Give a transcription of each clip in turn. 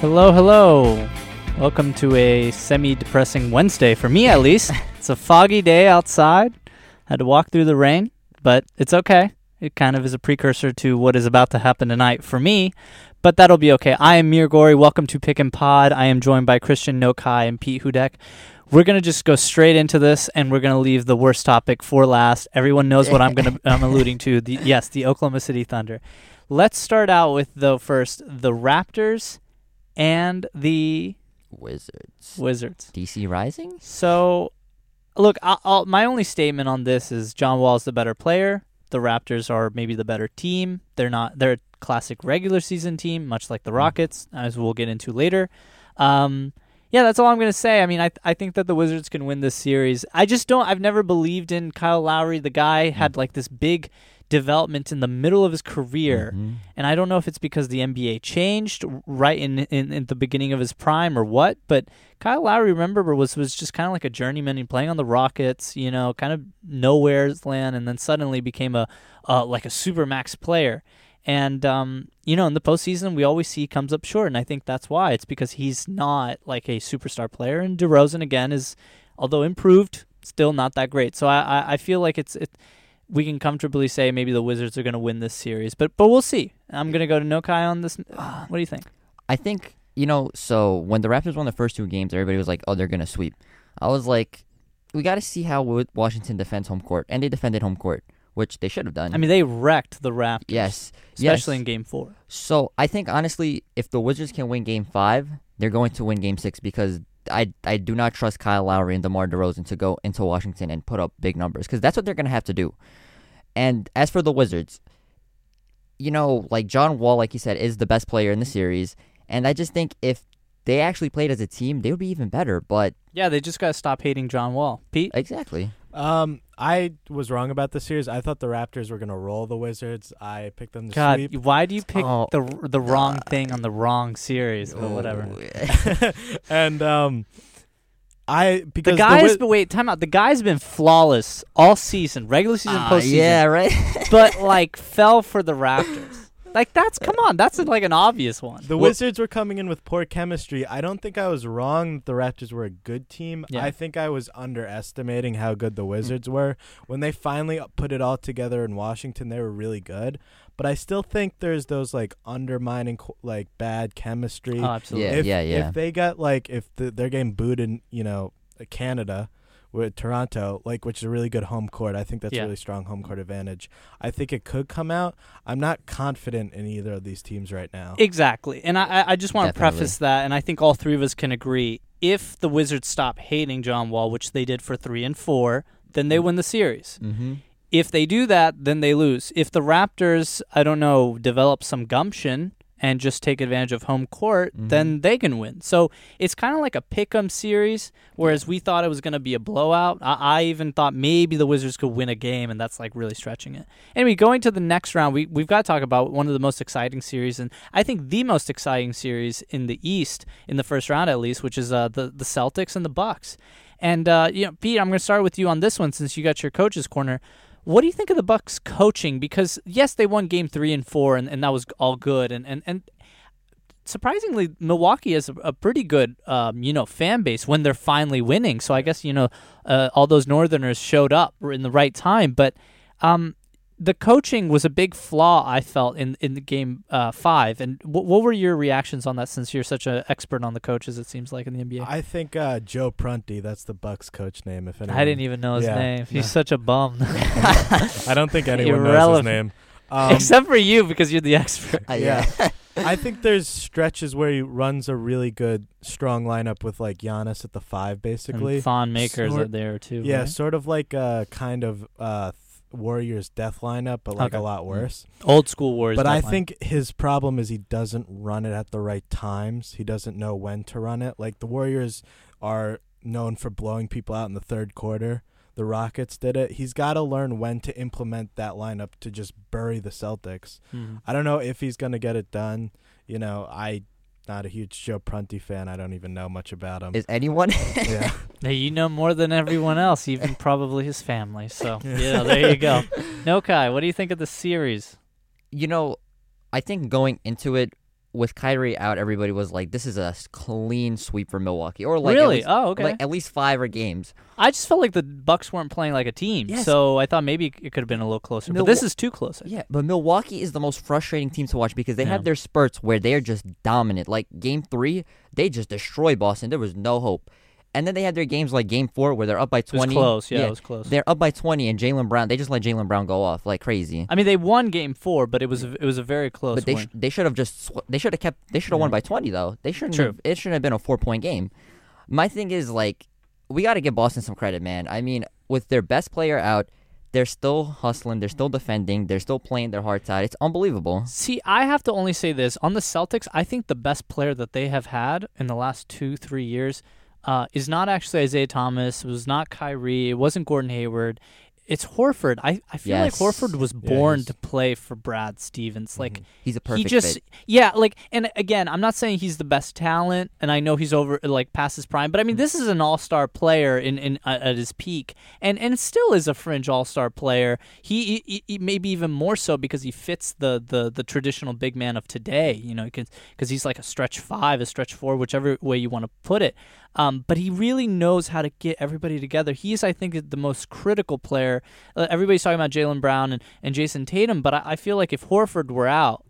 Hello, hello. Welcome to a semi depressing Wednesday, for me at least. it's a foggy day outside. Had to walk through the rain, but it's okay. It kind of is a precursor to what is about to happen tonight for me, but that'll be okay. I am Mir Gori. Welcome to Pick and Pod. I am joined by Christian Nokai and Pete Hudek. We're gonna just go straight into this, and we're gonna leave the worst topic for last. Everyone knows what I'm gonna I'm alluding to. The yes, the Oklahoma City Thunder. Let's start out with though first the Raptors and the Wizards. Wizards. DC Rising? So, look, I'll, I'll, my only statement on this is John Wall's the better player. The Raptors are maybe the better team. They're not. They're a classic regular season team, much like the Rockets, as we'll get into later. Um, yeah, that's all I'm gonna say. I mean, I I think that the Wizards can win this series. I just don't. I've never believed in Kyle Lowry. The guy had like this big development in the middle of his career, Mhm. and I don't know if it's because the NBA changed right in in, in the beginning of his prime or what. But Kyle Lowry, remember, was was just kind of like a journeyman. He playing on the Rockets, you know, kind of nowhere's land, and then suddenly became a uh, like a super max player. And um, you know, in the postseason, we always see he comes up short, and I think that's why. It's because he's not like a superstar player, and DeRozan again is, although improved, still not that great. So I I, I feel like it's it. We can comfortably say maybe the Wizards are going to win this series, but but we'll see. I'm going to go to Nokai on this. Uh, what do you think? I think, you know, so when the Raptors won the first two games, everybody was like, oh, they're going to sweep. I was like, we got to see how Wa- Washington defends home court. And they defended home court, which they should have done. I mean, they wrecked the Raptors. yes. especially yes. in Game Four. So I think, honestly, if the Wizards can win game five, they're going to win game six because I, I do not trust Kyle Lowry and DeMar DeRozan to go into Washington and put up big numbers because that's what they're going to have to do. And as for the Wizards, you know, like John Wall, like you said, is the best player in the series. And I just think if they actually played as a team, they would be even better. But Yeah, they just got to stop hating John Wall. Pete, exactly. Um, I was wrong about the series. I thought the Raptors were gonna roll the Wizards. I picked them to God, sweep. why do you pick Oh, the the wrong thing on the wrong series? But whatever. and um, I because The guy's Wiz- been wait time out. The guy's been flawless all season, regular season, Ah, postseason. yeah, right. but like fell for the Raptors. Like that's come on, that's like an obvious one. the Wizards were coming in with poor chemistry. I don't think I was wrong. that The Raptors were a good team. Yeah. I think I was underestimating how good the Wizards were. When they finally put it all together in Washington, they were really good. But I still think there's those like undermining co- like bad chemistry. Oh, absolutely. Yeah, if, yeah, yeah. If they got like if the, they're getting booed in you know Canada with Toronto, like which is a really good home court, I think that's Yeah. a really strong home court advantage. I think it could come out. I'm not confident in either of these teams right now. Exactly. And I, I- I just want to preface that, and I think all three of us can agree. If the Wizards stop hating John Wall, which they did for three and four, then they win the series. mm-hmm. If they do that, then they lose. If the Raptors, I don't know, develop some gumption and just take advantage of home court, Mhm. then they can win. So it's kind of like a pick 'em series, whereas we thought it was going to be a blowout. I, I even thought maybe the Wizards could win a game, and that's like really stretching it. Anyway, going to the next round, we, we've got to talk about one of the most exciting series, and I think the most exciting series in the East, in the first round at least, which is uh, the, the Celtics and the Bucks. And, uh, you know, Pete, I'm going to start with you on this one since you got your coach's corner. What do you think of the Bucks coaching? Because yes, they won game three and four, and, and that was all good. And, and, and surprisingly, Milwaukee has a, a pretty good, um, you know, fan base when they're finally winning. So I guess you know, uh, all those Northerners showed up in the right time. But um, the coaching was a big flaw I felt in in the game uh, five. And w- what were your reactions on that? Since you're such an expert on the coaches, it seems like in the NBA. I think uh, Joe Prunty, that's the Bucks coach name. If anyone, I didn't even know his Yeah, name. He's no. such a bum. I don't think anyone knows his name. Um, Except for you, because you're the expert. Uh, yeah. I think there's stretches where he runs a really good, strong lineup with like Giannis at the five, basically. And Thon Makers Sort- are there too. Yeah, right? sort of like a kind of uh, th- Warriors death lineup, but like Okay. a lot worse. old school Warriors. But I deadline. think his problem is he doesn't run it at the right times. He doesn't know when to run it. Like the Warriors are known for blowing people out in the third quarter. The Rockets did it. He's got to learn when to implement that lineup to just bury the Celtics. Mhm. I don't know if he's going to get it done. You know, I not a huge Joe Prunty fan. I don't even know much about him. Is anyone? yeah. Hey, you know more than everyone else, even probably his family. So, you know, there you go. No, Kai, what do you think of the series? you know, I think going into it, with Kyrie out, everybody was like, "This is a clean sweep for Milwaukee," or like really? least, oh, okay. like at least five or games. I just felt like the Bucks weren't playing like a team, Yes. so I thought maybe it could have been a little closer. Milwa- but this is too close. Yeah, but Milwaukee is the most frustrating team to watch because they Yeah. have their spurts where they are just dominant. Like Game Three, they just destroyed Boston. There was no hope, and then they had their games like Game Four where they're up by It was twenty. close. Yeah, it was close. They're up by twenty, and Jaylen Brown. They just let Jaylen Brown go off like crazy. I mean, they won Game Four, but it was a, it was a very close But they sh- they should have just sw- they should have kept they should have won by twenty though. They shouldn't. True. Have, it shouldn't have been a four point game. My thing is like we got to give Boston some credit, man. I mean, with their best player out, they're still hustling. They're still defending. They're still playing their hearts out. It's unbelievable. See, I have to only say this on the Celtics. I think the best player that they have had in the last two, three years uh, is not actually Isaiah Thomas. It was not Kyrie. It wasn't Gordon Hayward. It's Horford. I, I feel Yes. like Horford was born he's- to play for Brad Stevens. Like He's a he perfect just fit. yeah like and again i'm not saying he's the best talent and i know he's over like past his prime but i mean this is an all-star player in, in uh, at his peak and and still is a fringe all-star player he, he, he maybe even more so because he fits the the the traditional big man of today you know because he's like a stretch five a stretch four whichever way you want to put it um, but he really knows how to get everybody together. He's, I think, the most critical player. Uh, everybody's talking about Jaylen Brown and, and Jayson Tatum, but I, I feel like if Horford were out,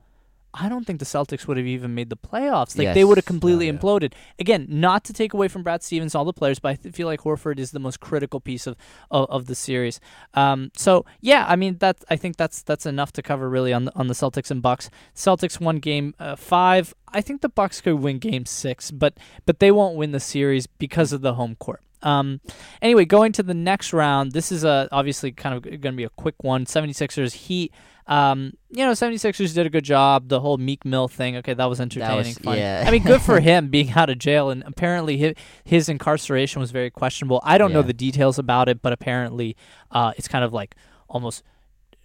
I don't think the Celtics would have even made the playoffs. Like they would have completely Oh, yeah. imploded. Again, not to take away from Brad Stevens, all the players, but I th- feel like Horford is the most critical piece of of, of the series. Um, so yeah, I mean that I think that's that's enough to cover really on the, on the Celtics and Bucks. Celtics won game uh, five. I think the Bucks could win game six, but but they won't win the series because of the home court. Um, anyway, going to the next round, this is a, obviously kind of going to be a quick one. 76ers Heat. Um, you know, 76ers did a good job. The whole Meek Mill thing, okay, that was entertaining. funny. yeah. I mean, good for him being out of jail, and apparently his, his incarceration was very questionable. I don't know the details about it, but apparently uh, it's kind of like almost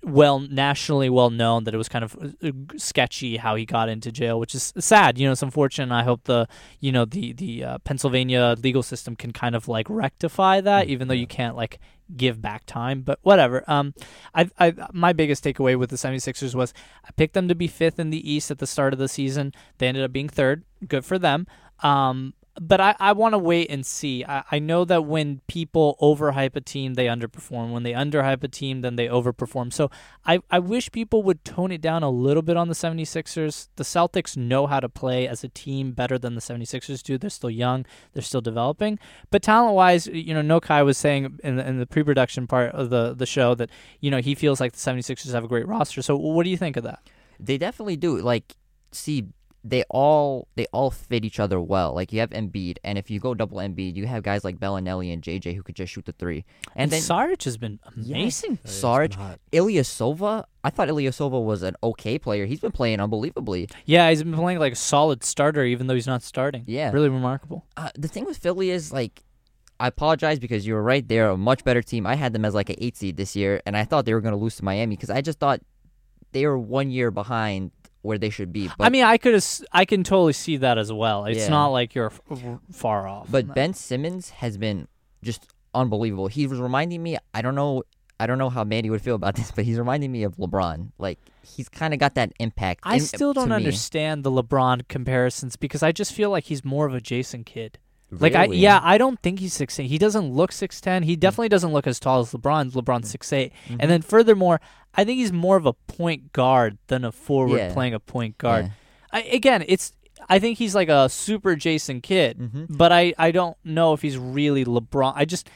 well nationally well known that it was kind of uh, sketchy how he got into jail, which is sad. You know, it's unfortunate. I hope the you know the the uh, Pennsylvania legal system can kind of like rectify that, Mm, even though you can't like give back time. But whatever. Um, I I my biggest takeaway with the 76ers was I picked them to be fifth in the East at the start of the season. They ended up being third. Good for them. Um, but I, I want to wait and see. I, I know that when people overhype a team, they underperform. When they underhype a team, then they overperform. So I, I wish people would tone it down a little bit on the 76ers. The Celtics know how to play as a team better than the 76ers do. They're still young, they're still developing. But talent wise, you know, Nokai was saying in the, in the pre production part of the, the show that, you know, he feels like the 76ers have a great roster. So what do you think of that? They definitely do. Like, see, they all they all fit each other well. Like you have Embiid, and if you go double Embiid, you have guys like Belinelli and JJ who could just shoot the three. And then Saric has been amazing. It's Sarge, been hot. Ilyasova. I thought Ilyasova was an okay player. He's been playing unbelievably. Yeah, he's been playing like a solid starter, even though he's not starting. Yeah. really remarkable. Uh, the thing with Philly is like, I apologize because you were right. They're a much better team. I had them as like an eight seed this year, and I thought they were going to lose to Miami because I just thought they were one year behind where they should be. But I mean, I could, I can totally see that as well. It's Yeah. not like you're f- far off. But Ben Simmons has been just unbelievable. He was reminding me. I don't know. I don't know how Manny would feel about this, but he's reminding me of LeBron. Like he's kind of got that impact. I in- still don't me. understand the LeBron comparisons because I just feel like he's more of a Jason Kidd. Like I, yeah, I don't think he's six eight. He doesn't look six ten. He definitely doesn't look as tall as LeBron. LeBron's six eight. Mhm. And then furthermore, I think he's more of a point guard than a forward Yeah. playing a point guard. Yeah. I, again, it's I think he's like a super Jason Kidd, Mhm. but I I don't know if he's really LeBron. I just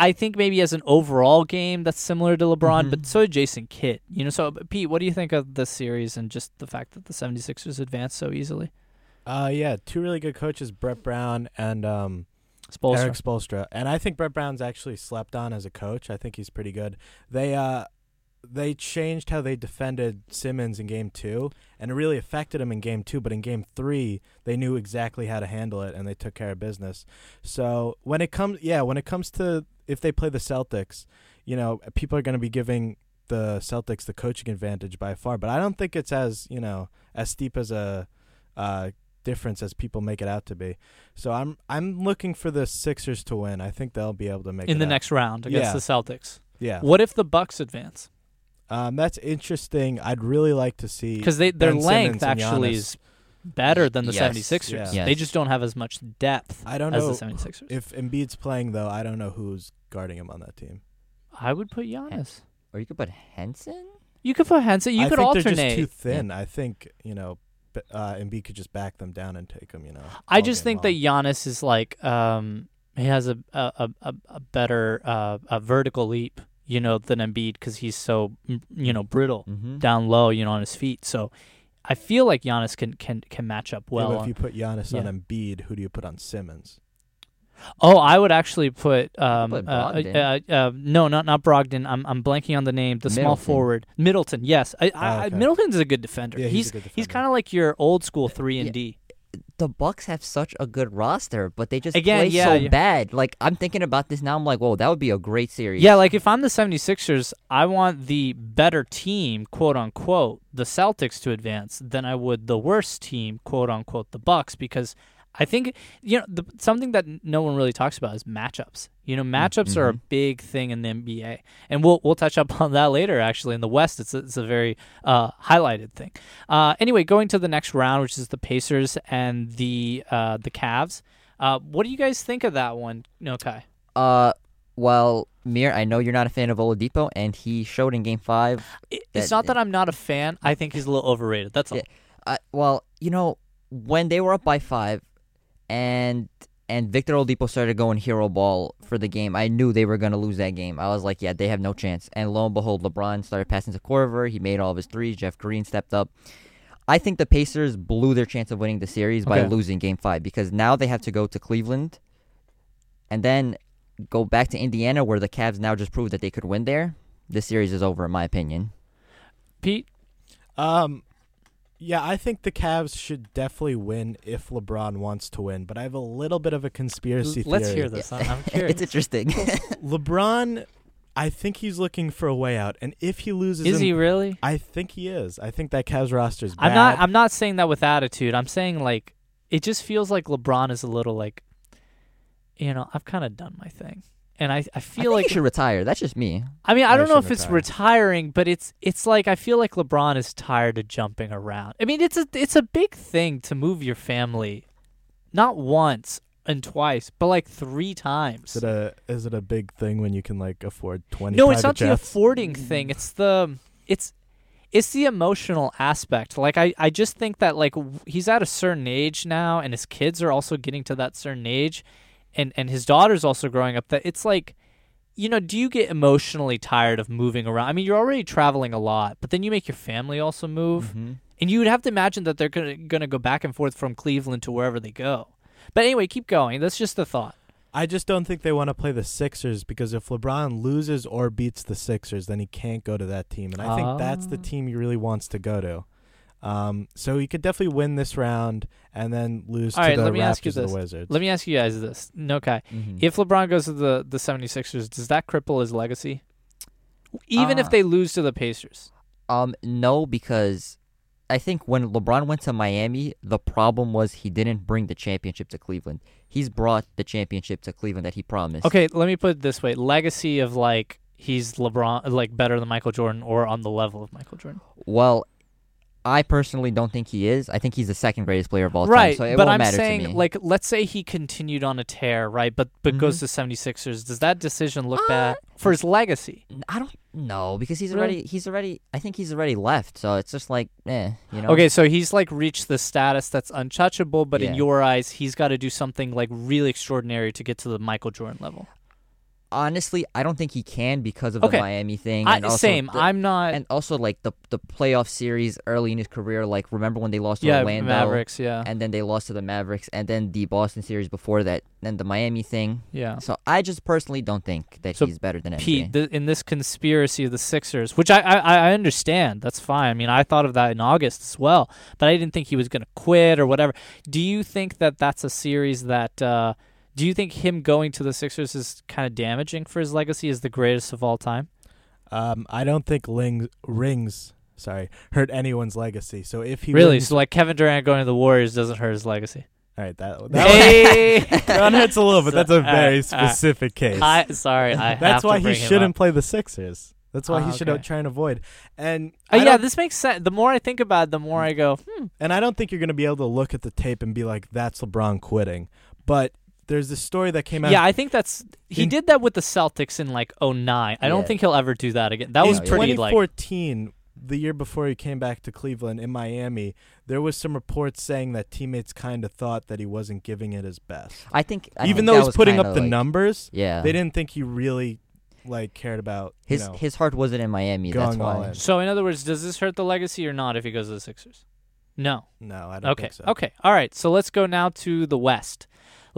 I think maybe as an overall game that's similar to LeBron, Mhm. but so did Jason Kidd. You know, so Pete, what do you think of the series and just the fact that the 76ers advanced so easily? Uh, yeah, two really good coaches, Brett Brown and um, Spoelstra. Erik Spoelstra, and I think Brett Brown's actually slept on as a coach. I think he's pretty good. They uh, they changed how they defended Simmons in Game Two, and it really affected him in Game Two. But in Game Three, they knew exactly how to handle it, and they took care of business. So when it comes, yeah, when it comes to if they play the Celtics, you know, people are going to be giving the Celtics the coaching advantage by far. But I don't think it's as you know as steep as a uh, difference as people make it out to be. So I'm I'm looking for the Sixers to win. I think they'll be able to make in it the out. next round against Yeah. the Celtics. Yeah, What if the Bucks advance? um, that's interesting. I'd really like to see Because they their Ben length Simmons actually is better than the Yes. 76ers. Yeah. Yes. They just don't have as much depth I don't as know the 76ers. if Embiid's playing though. I don't know who's guarding him on that team. I would put Giannis. Or you could put Henson. You could put Henson. You I could think alternate. they're just too thin. I think you know, b- uh, Embiid could just back them down and take them. You know. I just game think that long. Giannis is like um he has a a a, a- a better uh, a vertical leap, you know, than Embiid because he's so you know brittle Mm-hmm. down low, you know, on his feet. So I feel like Giannis can can can match up Yeah, well. but on- if you put Giannis yeah. on Embiid, who do you put on Simmons? Oh, I would actually put um put uh, uh, uh, uh, no, not not Brogdon. I'm I'm blanking on the name. The small forward Middleton. Yes, I, I, Oh, okay. Middleton's a good defender. Yeah, he's he's, a he's kind of like your old school three and Yeah. D. The Bucks have such a good roster, but they just Again, play yeah, so you- bad. Like I'm thinking about this now. I'm like, whoa, that would be a great series. Yeah, like if I'm the 76ers, I want the better team, quote unquote, the Celtics to advance than I would the worst team, quote unquote, the Bucks because I think you know the, something that no one really talks about is matchups. You know, matchups are a mhm. big thing in the NBA, and we'll we'll touch up on that later. Actually, in the West, it's a, it's a very uh, highlighted thing. Uh, anyway, going to the next round, which is the Pacers and the uh, the Cavs. Uh, what do you guys think of that one? No, Kai. Uh, well, Mir, I know you're not a fan of Oladipo, and he showed in Game Five. It- It's That- not that I'm not a fan. I think he's a little overrated. That's all. Yeah. I well, you know, when they were up by five, and and Victor Oladipo started going hero ball for the game, I knew they were gonna lose that game. I was like, yeah, they have no chance. And lo and behold, LeBron started passing to Korver. He made all of his threes. Jeff Green stepped up. I think the Pacers blew their chance of winning the series by Okay. losing Game Five because now they have to go to Cleveland, and then go back to Indiana, where the Cavs now just proved that they could win there. This series is over, in my opinion. Pete, Um, yeah, I think the Cavs should definitely win if LeBron wants to win. But I have a little bit of a conspiracy theory. let's hear this. I'm, I'm curious. it's interesting. LeBron, I think he's looking for a way out, and if he loses, Is in- he really? I think he is. I think that Cavs roster is bad. I'm not. I'm not saying that with attitude. I'm saying like it just feels like LeBron is a little like, you know, I've kind of done my thing, and I I I feel think like he should retire. That's just me. I mean I Yeah, don't know if should it's retiring, but it's it's like I feel like LeBron is tired of jumping around. I mean it's a it's a big thing to move your family, not once and twice, but like three times. Is it a is it a big thing when you can like afford twenty? No, it's private not the affording mm. thing. It's the it's it's the emotional aspect. Like I I just think that like w- he's at a certain age now, and his kids are also getting to that certain age, and and his daughter's also growing up. That it's like. You know, do you get emotionally tired of moving around? I mean, you're already traveling a lot, but then you make your family also move, Mm-hmm. and you would have to imagine that they're gonna gonna go back and forth from Cleveland to wherever they go. But anyway, keep going. That's just the thought. I just don't think they want to play the Sixers because if LeBron loses or beats the Sixers, then he can't go to that team, and I think that's the Ah. team he really wants to go to. Um, so he could definitely win this round and then lose All to right, the let me Raptors ask you or the this. Wizards. Let me ask you guys this. No, Kai. Mm-hmm. If LeBron goes to the the 76ers, does that cripple his legacy? Even if Uh, they lose to the Pacers. Um, no, because I think when LeBron went to Miami, the problem was he didn't bring the championship to Cleveland. He's brought the championship to Cleveland that he promised. Okay, let me put it this way: legacy of like he's LeBron, like better than Michael Jordan, or on the level of Michael Jordan. Well, I personally don't think he is. I think he's the second greatest player of all right, time. So but won't I'm matter saying, like, let's say he continued on a tear, right? But but Mhm. goes to 76ers. Does that decision look Uh, bad for his legacy? I don't know because he's already he's already I think he's already left. So it's just like eh, you know. Okay, so he's like reached the status that's untouchable, but in your eyes, he's got to do something like really extraordinary to get to the Michael Jordan level. Honestly, I don't think he can because of Okay. the Miami thing. I, and also same. the- I'm not. and also like the the playoff series early in his career. Like remember when they lost to yeah, Orlando? Mavericks. Yeah, and then they lost to the Mavericks, and then the Boston series before that, then the Miami thing. yeah. So I just personally don't think that So, he's better than. Pete, th- in this conspiracy of the Sixers, which I, I I understand, that's fine. I mean, I thought of that in August as well, but I didn't think he was going to quit or whatever. Do you think that that's a series that? Uh, do you think him going to the Sixers is kind of damaging for his legacy as the greatest of all time? um, I don't think Ling, rings, sorry, hurt anyone's legacy. So if he really? wins, So like Kevin Durant going to the Warriors doesn't hurt his legacy. all right, that that, Hey! that hurts a little, but that's a very uh, uh, specific case. I sorry, I That's why he shouldn't play the Sixers. That's why he should okay. try and avoid. And Uh, yeah, this makes sense. The more I think about it, the more I go, hmm. and I don't think you're going to be able to look at the tape and be like, "That's LeBron quitting." But there's this story that came out. Yeah, I think that's he In- did that with the Celtics in like 09. I don't think he'll ever do that again. That was in yeah. pretty like 2014, the year before he came back to Cleveland in Miami, there was some reports saying that teammates kind of thought that he wasn't giving it his best. I think I Even think though he's putting kinda up the like- numbers, Yeah, they didn't think he really like cared about his you know, his heart wasn't in Miami. That's Going all why. in. So in other words, does this hurt the legacy or not if he goes to the Sixers? No. No, I don't Okay. think so. Okay. All right. So let's go now to the West.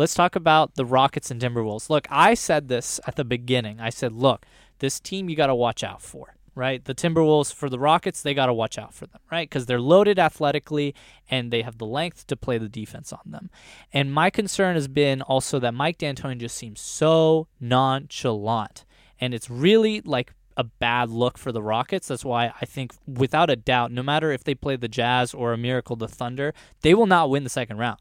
Let's talk about the Rockets and Timberwolves. Look, I said this at the beginning. I said, look, this team you got to watch out for, right? The Timberwolves for the Rockets, they got to watch out for them, right? Because they're loaded athletically and they have the length to play the defense on them. And my concern has been also that Mike D'Antoni just seems so nonchalant, and it's really like a bad look for the Rockets. That's why I think, without a doubt, no matter if they play the Jazz or a miracle the Thunder, they will not win the second round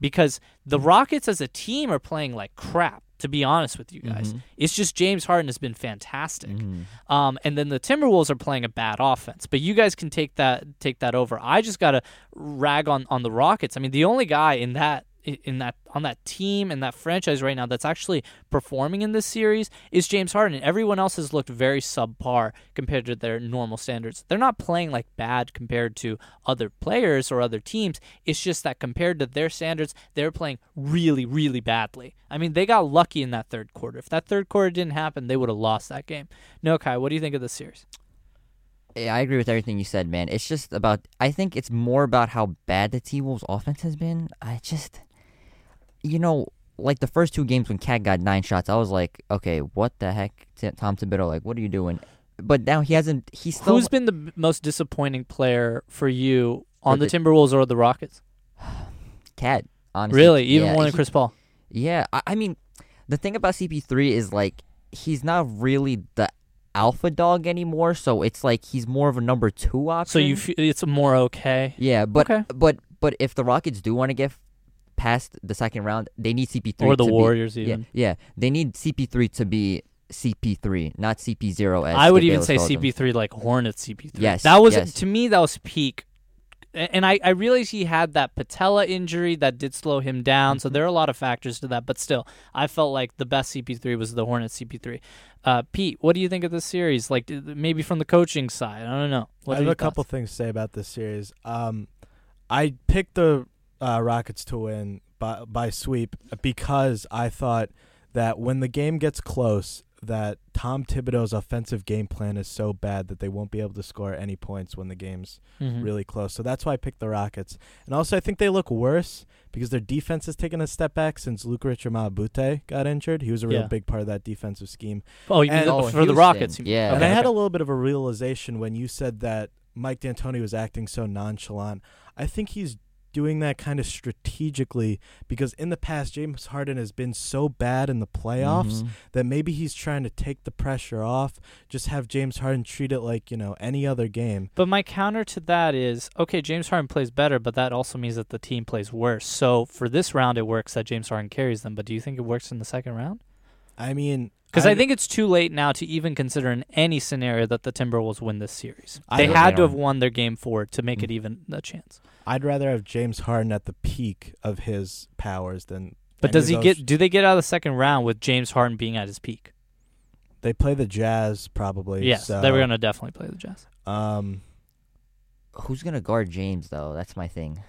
because the Rockets as a team are playing like crap. To be honest with you guys, Mhm. it's just James Harden has been fantastic. Mhm. Um, and then the Timberwolves are playing a bad offense, but you guys can take that take that over. I just gotta rag on on the Rockets. I mean, the only guy in that in that on that team and that franchise right now that's actually performing in this series is James Harden. Everyone else has looked very subpar compared to their normal standards. They're not playing like bad compared to other players or other teams. It's just that compared to their standards, they're playing really, really badly. I mean, they got lucky in that third quarter. If that third quarter didn't happen, they would have lost that game. No, Kai, what do you think of this series? Yeah, I agree with everything you said, man. It's just about. I think it's more about how bad the T Wolves' offense has been. I just, you know, like the first two games when KAT got nine shots, I was like, okay, what the heck, Tom Thibodeau? Like, what are you doing? But now he hasn't. He's still. Who's been the most disappointing player for you on the, the- Timberwolves or the Rockets? KAT? Honestly, Really, even yeah, more than Chris Paul. Yeah, I, I mean, the thing about CP3 is like he's not really the alpha dog anymore. So it's like he's more of a number two option. So you feel it's more okay. Yeah, but Okay. but but if the Rockets do want to get past the second round, they need CP3 Or the to be- Warriors yeah, even. yeah, they need CP3 to be CP3, not CP0 as I would even say. CP3 like Hornets CP3. Yes, That was yes. to me that was peak. And I, I realize he had that patella injury that did slow him down, so Mhm. there are a lot of factors to that. But still, I felt like the best CP3 was the Hornets CP3. Uh, Pete, what do you think of this series? Like maybe from the coaching side, I don't know. What I are have your a couple things to say about this series. Um, I picked the uh, Rockets to win by by sweep because I thought that when the game gets close, that Tom Thibodeau's offensive game plan is so bad that they won't be able to score any points when the game's Mhm. really close. So that's why I picked the Rockets. And also, I think they look worse because their defense has taken a step back since Luc Richard Mbah a Moute got injured. He was a real Yeah. big part of that defensive scheme. Oh, you And- the- Oh, for the Rockets? you mean. yeah. And Okay, I had a little bit of a realization when you said that Mike D'Antoni was acting so nonchalant. I think he's doing that kind of strategically because in the past James Harden has been so bad in the playoffs Mhm. that maybe he's trying to take the pressure off, just have James Harden treat it like, you know, any other game. But my counter to that is okay, James Harden plays better, but that also means that the team plays worse. So for this round, it works that James Harden carries them. But do you think it works in the second round? I mean, Because I, think it's too late now to even consider in any scenario that the Timberwolves win this series. They had I to have won their game four to make it Mm. even a chance. I'd rather have James Harden at the peak of his powers than But does he get? Do they get out of the second round with James Harden being at his peak? They play the Jazz probably. Yes, so, they were gonna definitely play the Jazz. Um, Who's gonna guard James though? That's my thing.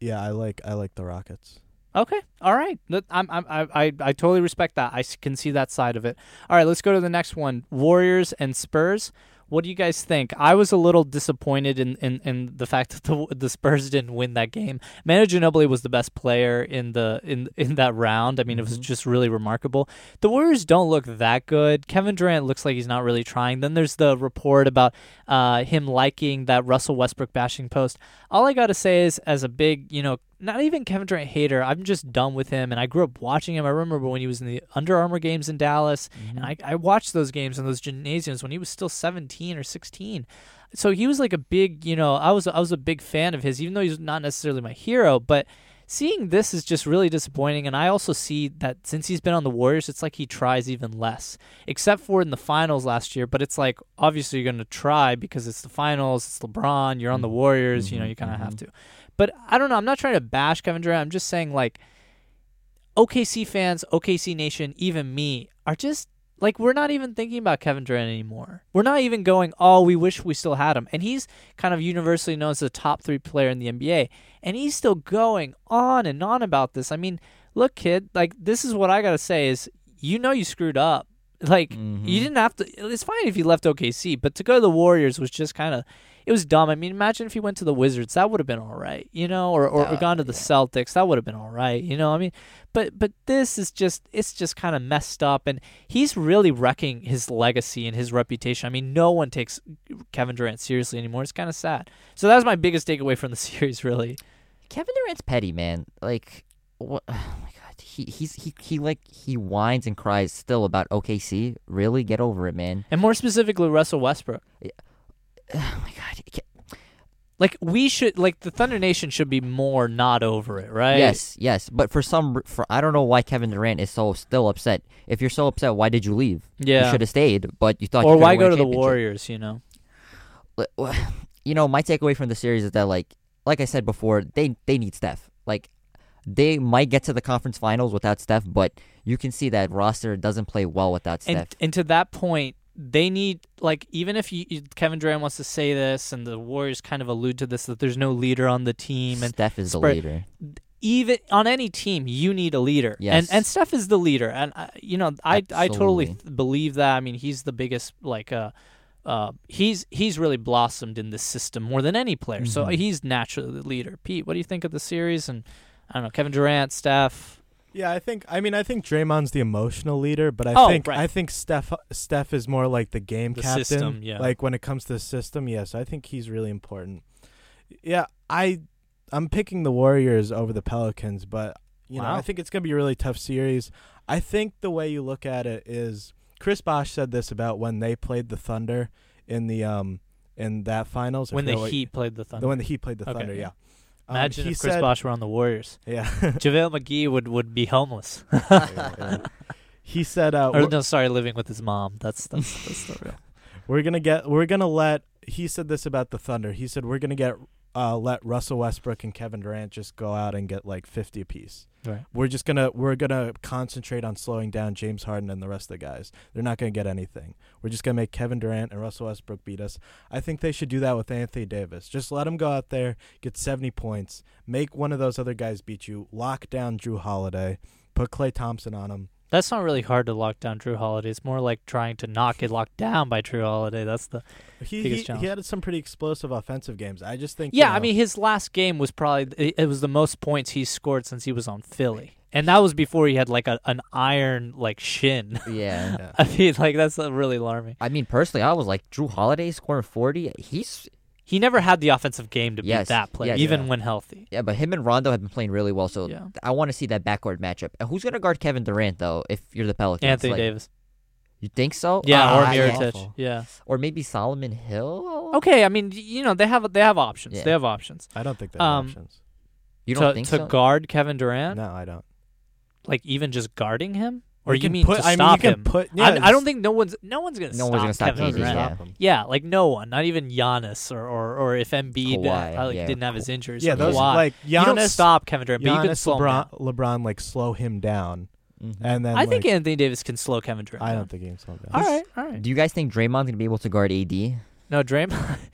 yeah, I like I like the Rockets. Okay, all right. I'm, I'm, I, I, I totally respect that. I can see that side of it. All right, let's go to the next one: Warriors and Spurs. What do you guys think? I was a little disappointed in, in, in the fact that the the Spurs didn't win that game. Manu Ginobili was the best player in the in in that round. I mean, it was Mhm. just really remarkable. The Warriors don't look that good. Kevin Durant looks like he's not really trying. Then there's the report about uh, him liking that Russell Westbrook bashing post. All I gotta say is, as a big, you know, not even Kevin Durant hater, I'm just done with him. And I grew up watching him. I remember when he was in the Under Armour games in Dallas, and I, I watched those games in those gymnasiums when he was still 17 or 16. So he was like a big, you know, I was I was a big fan of his, even though he's not necessarily my hero. But seeing this is just really disappointing. And I also see that since he's been on the Warriors, it's like he tries even less, except for in the finals last year. But it's like obviously you're going to try because it's the finals, it's LeBron, you're on the Mhm. Warriors, you know, Mhm, you kind of have mhm. to. But I don't know. I'm not trying to bash Kevin Durant. I'm just saying like OKC fans, OKC Nation, even me are just like we're not even thinking about Kevin Durant anymore. We're not even going, "Oh, we wish we still had him." And he's kind of universally known as the top 3 player in the NBA, and he's still going on and on about this. I mean, look kid, like this is what I got to say is you know you screwed up. Like Mhm. you didn't have to it's fine if you left OKC, but to go to the Warriors was just kind of it was dumb. I mean, imagine if he went to the Wizards, that would have been all right, you know, or or, or Uh, gone to the yeah. Celtics, that would have been all right, you know. I mean, but but this is just it's just kind of messed up, and he's really wrecking his legacy and his reputation. I mean, no one takes Kevin Durant seriously anymore. It's kind of sad. So that was my biggest takeaway from the series, really. Kevin Durant's petty, man. Like, what? Oh my god, he he's he he like he whines and cries still about OKC. Really, get over it, man. And more specifically, Russell Westbrook. Oh my god. Like we should, like the Thunder Nation should be more not over it, right? Yes, yes, but for some, for I don't know why Kevin Durant is so still upset. If you're so upset, why did you leave? Yeah, You should have stayed, but you thought. Or you why go to the. Warriors? You know. You know, my takeaway from the series is that, like, like I said before, they they need Steph. Like, they might get to the conference finals without Steph, but you can see that roster doesn't play well without Steph. And and to that point, they need like even if you, Kevin Durant wants to say this, and the Warriors kind of allude to this that there's no leader on the team, and Steph is the spread- leader. even on any team, you need a leader. Yes. And and Steph is the leader, and uh, you know I I totally th- believe that. I mean, he's the biggest like uh. Uh, he's he's really blossomed in this system more than any player, so Mhm. he's naturally the leader. Pete, what do you think of the series? And I don't know, Kevin Durant, Steph. Yeah, I think. I mean, I think Draymond's the emotional leader, but I Oh, think right. I think Steph Steph is more like the game The captain. system, yeah. Like when it comes to the system, yes, I think he's really important. Yeah, I I'm picking the Warriors over the Pelicans, but you know, I think it's gonna be a really tough series. I think the way you look at it is Chris Bosh said this about when they played the Thunder in the um in that finals. When the what- Heat played the Thunder, the when the Heat played the Okay, Thunder, yeah. Um, imagine he if Chris said, Bosh were on the Warriors. Yeah. JaVale McGee would, would be homeless. Yeah, yeah. He said, uh, or no, sorry, living with his mom. That's that's that's the real. we're gonna get, we're gonna let. He said this about the Thunder. He said we're gonna get, uh, let Russell Westbrook and Kevin Durant just go out and get like fifty apiece. Right. We're just gonna, we're gonna concentrate on slowing down James Harden and the rest of the guys. They're not gonna get anything. We're just gonna make Kevin Durant and Russell Westbrook beat us. I think they should do that with Anthony Davis. Just let him go out there, get seventy points, make one of those other guys beat you, lock down Jrue Holiday, put Klay Thompson on him. That's not really hard to lock down Jrue Holiday. It's more like trying to not get locked down by Jrue Holiday. That's the He Biggest he, challenge. he had some pretty explosive offensive games. I just think. you yeah. I mean, his last game was probably it, it was the most points he scored since he was on Philly, and that was before he had like a, an iron like shin. yeah. yeah. I mean, like that's uh, really alarming. I mean, personally, I was like Jrue Holiday scoring forty. He's He never had the offensive game to beat that player, yes. even Yeah. when healthy. yeah, but him and Rondo have been playing really well. So Yeah. I want to see that backcourt matchup. And who's gonna guard Kevin Durant though? If you're the Pelicans, Anthony Like, Davis. You think so? Yeah, Ah, or yeah. Yeah. or maybe Solomon Hill. Okay. I mean, you know, they have they have options. Yeah. They have options. I don't think they have Um, options. you don't to think to so? guard Kevin Durant, No, I don't. like even just guarding him, or you, can mean put, to I mean, stop you can him? Put, I- yeah, I, don't think no one's no one's gonna No stop one's gonna stop Kevin Durant. yeah. stop. Yeah, like no one, not even Giannis or or, or if Embiid uh, Kawhi, like, yeah. didn't have his injuries. Yeah, or those Kawhi. like you don't Giannis. stop Kevin Durant, but you can Giannis, slow him down. LeBron, LeBron, like slow him down, Mhm. and then I think Anthony Davis can slow Kevin Durant. I don't think he can slow down. right, all right. Do you guys think Draymond's gonna be able to guard AD? No, Draymond.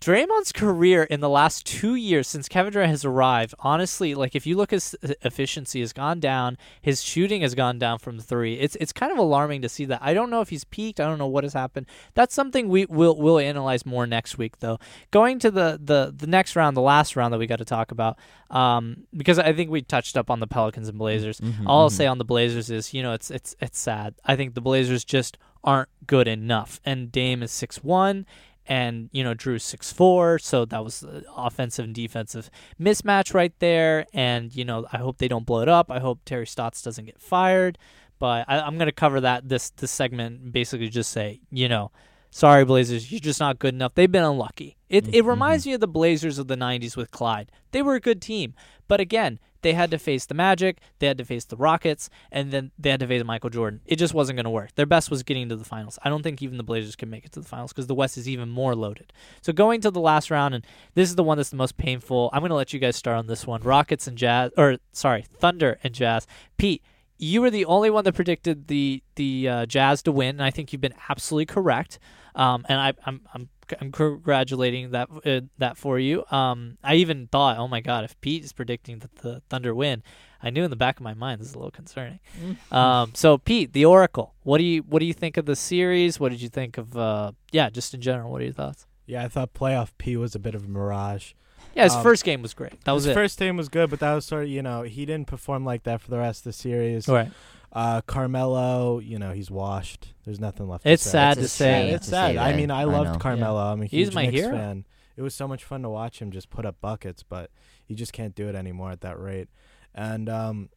Draymond's career in the last two years since Kevin Durant has arrived, honestly, like if you look his efficiency has gone down, his shooting has gone down from three. It's it's kind of alarming to see that. I don't know if he's peaked. I don't know what has happened. That's something we will we'll analyze more next week, though. Going to the the the next round, the last round that we got to talk about, um, because I think we touched up on the Pelicans and Blazers. Mhm, All I'll mhm. say on the Blazers is, you know, it's it's it's sad. I think the Blazers just aren't good enough. And Dame is six one, and you know Jrue's six four, so that was offensive and defensive mismatch right there. And you know, I hope they don't blow it up. I hope Terry Stotts doesn't get fired. But I, I'm going to cover that this this segment. Basically, just say, you know, Sorry, Blazers, you're just not good enough. They've been unlucky. It it Mhm. reminds me of the Blazers of the '90s with Clyde. They were a good team, but again, they had to face the Magic, they had to face the Rockets, and then they had to face Michael Jordan. It just wasn't going to work. Their best was getting to the finals. I don't think even the Blazers can make it to the finals because the West is even more loaded. So going to the last round, and this is the one that's the most painful. I'm going to let you guys start on this one. Rockets and Jazz, or sorry, Thunder and Jazz. Pete, you were the only one that predicted the the uh, Jazz to win, and I think you've been absolutely correct. Um, and I, I'm I'm I'm congratulating that uh, that for you. Um, I even thought, oh my god, if Pete is predicting that the Thunder win, I knew in the back of my mind this is a little concerning. Um, so Pete, the Oracle, what do you what do you think of the series? What did you think of uh, yeah, just in general? What are your thoughts? Yeah, I thought playoff P was a bit of a mirage. Yeah, his Um, first game was great. That was His it. first game was good, but that was sort of you know he didn't perform like that for the rest of the series. All right. Uh, Carmelo, you know he's washed. There's nothing left. It's to sad It's to say. shame. It's to sad. say I mean, I I loved know. Carmelo. I'm a He's my Knicks hero. fan. It was so much fun to watch him just put up buckets, but he just can't do it anymore at that rate. And um,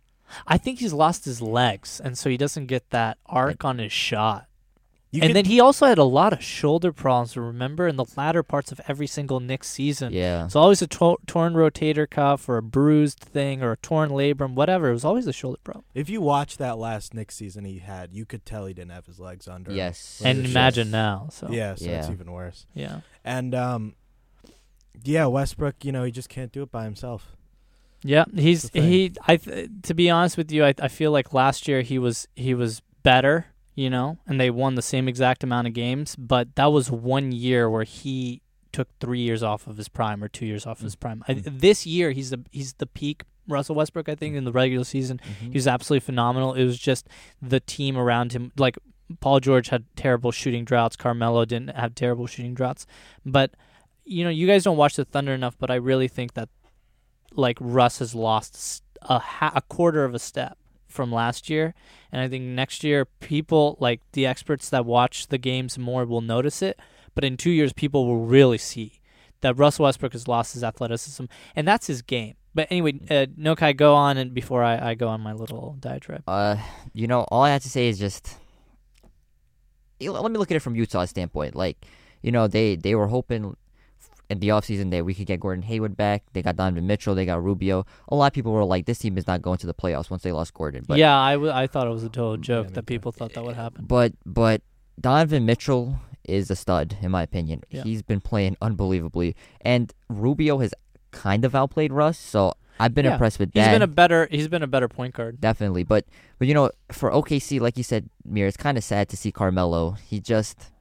I think he's lost his legs, and so he doesn't get that arc on his shot. You and could- then he also had a lot of shoulder problems. Remember in the latter parts of every single Knicks season, Yeah. it's always a to- torn rotator cuff or a bruised thing or a torn labrum, whatever. It was always a shoulder problem. if you watch that last Knicks season he had, you could tell he didn't have his legs under. him. Yes. and imagine just- now. So Yeah, so it's even worse. yeah, And um, yeah, Westbrook, you know, he just can't do it by himself. yeah. He's he. I th- to be honest with you, I I feel like last year he was he was better. You know, and they won the same exact amount of games, but that was one year where he took three years off of his prime or two years off of his prime. I, Mm. this year, he's the he's the peak Russell Westbrook. I think in the regular season, Mhm. he was absolutely phenomenal. It was just the team around him. Like Paul George had terrible shooting droughts. Carmelo didn't have terrible shooting droughts. But you know, you guys don't watch the Thunder enough. But I really think that like Russ has lost a, ha- a quarter of a step from last year, and I think next year people like the experts that watch the games more will notice it. But in two years, people will really see that Russell Westbrook has lost his athleticism, and that's his game. But anyway, uh, Nokai, go on, and before I, I go on my little diatribe. Uh, you know, all I have to say is just let me look at it from Utah's standpoint. Like, you know, they they were hoping in the offseason that we could get Gordon Hayward back. They got Donovan Mitchell. They got Rubio. A lot of people were like, this team is not going to the playoffs once they lost Gordon. But yeah, I, w- I thought it was a total joke me that too. people thought that would happen. But but Donovan Mitchell is a stud in my opinion. Yeah. He's been playing unbelievably, and Rubio has kind of outplayed Russ. So I've been Yeah. impressed with He's that. been a better he's been a better point guard. Definitely, but but you know, for OKC, like you said, Mir, it's kind of sad to see Carmelo. He just,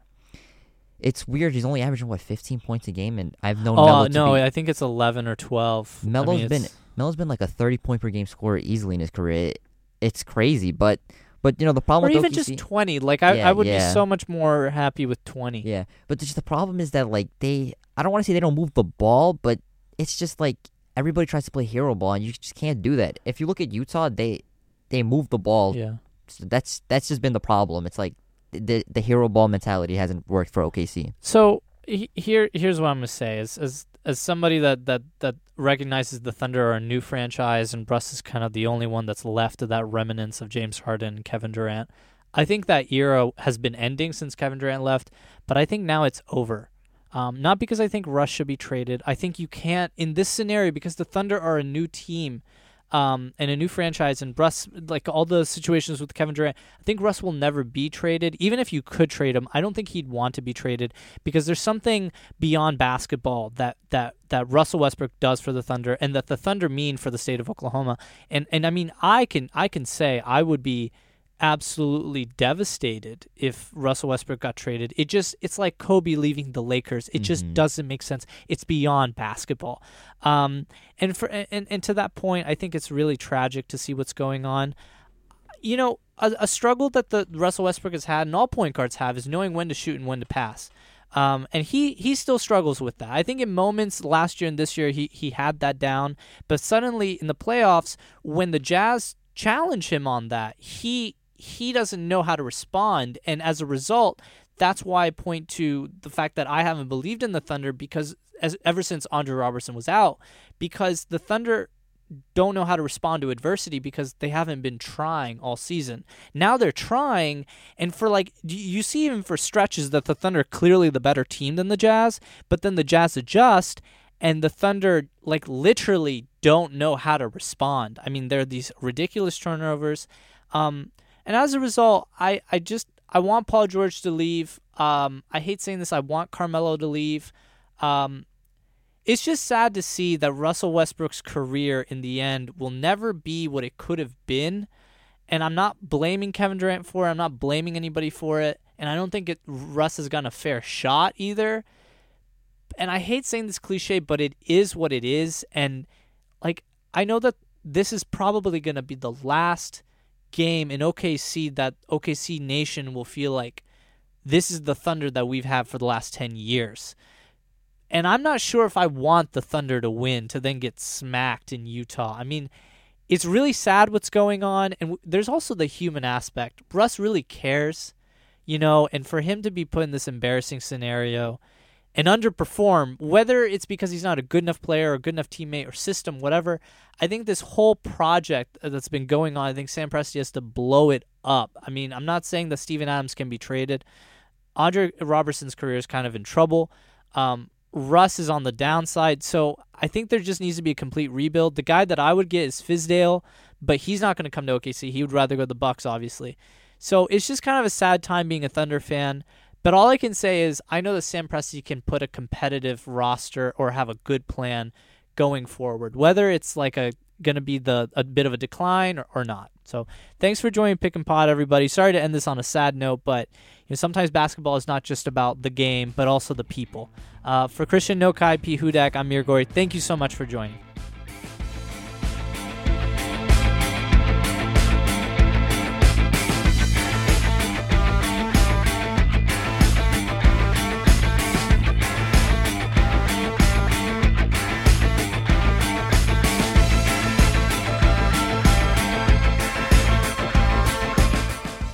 it's weird. He's only averaging what 15 points a game, and I've known Oh Melo to no, be. I think it's eleven or twelve. I Melo's mean, been Melo's been like a 30 point per game scorer easily in his career. It, it's crazy, but but you know the problem or even OKC, just twenty. Like I, Yeah, I would be so much more happy with twenty. yeah, but just the problem is that like they, I don't want to say they don't move the ball, but it's just like everybody tries to play hero ball, and you just can't do that. If you look at Utah, they they move the ball Yeah. So that's that's just been the problem. It's like the the hero ball mentality hasn't worked for OKC. So he- here here's what I'm gonna say as as as somebody that that that recognizes the Thunder are a new franchise and Russ is kind of the only one that's left of that remnants of James Harden and Kevin Durant. I think that era has been ending since Kevin Durant left, but I think now it's over. Um, not because I think Russ should be traded. I think you can't in this scenario because the Thunder are a new team. Um, and a new franchise and Russ, like all the situations with Kevin Durant, I think Russ will never be traded. Even if you could trade him, I don't think he'd want to be traded because there's something beyond basketball that that that Russell Westbrook does for the Thunder and that the Thunder mean for the state of Oklahoma. And and I mean I can I can say I would be absolutely devastated if Russell Westbrook got traded. It just it's like Kobe leaving the Lakers. It just Mhm. doesn't make sense. It's beyond basketball. Um and for and, and to that point, I think it's really tragic to see what's going on. You know, a, a struggle that the Russell Westbrook has had and all point guards have is knowing when to shoot and when to pass. Um, and he, he still struggles with that. I think in moments last year and this year he, he had that down, but suddenly in the playoffs when the Jazz challenge him on that, he he doesn't know how to respond, and as a result, that's why I point to the fact that I haven't believed in the Thunder because as ever since Andre Roberson was out, because the Thunder don't know how to respond to adversity because they haven't been trying all season. Now they're trying, and for like you see even for stretches that the Thunder clearly the better team than the Jazz, but then the Jazz adjust and the Thunder like literally don't know how to respond. I mean, there are these ridiculous turnovers, um, and as a result, I I just I want Paul George to leave. Um, I hate saying this. I want Carmelo to leave. Um, it's just sad to see that Russell Westbrook's career in the end will never be what it could have been. And I'm not blaming Kevin Durant for it. I'm not blaming anybody for it. And I don't think it, Russ has gotten a fair shot either. And I hate saying this cliche, but it is what it is. And like, I know that this is probably going to be the last game in OKC that OKC Nation will feel like this is the Thunder that we've had for the last 10 years. And I'm not sure if I want the Thunder to win to then get smacked in Utah. I mean, it's really sad what's going on. And there's also the human aspect. Russ really cares, you know, and for him to be put in this embarrassing scenario and underperform, whether it's because he's not a good enough player or a good enough teammate or system, whatever, I think this whole project that's been going on, I think Sam Presti has to blow it up. I mean, I'm not saying that Steven Adams can be traded. Andre Roberson's career is kind of in trouble. Um, Russ is on the downside. So I think there just needs to be a complete rebuild. The guy that I would get is Fizdale, but he's not going to come to OKC. He would rather go to the Bucks, obviously. So it's just kind of a sad time being a Thunder fan. But all I can say is I know that Sam Presti can put a competitive roster or have a good plan going forward, whether it's like a going to be the a bit of a decline or, or not. So thanks for joining Pick and Pod, everybody. Sorry to end this on a sad note, but you know sometimes basketball is not just about the game, but also the people. Uh, for Christian Nokai, P. Hudak, I'm Mir. Thank you so much for joining.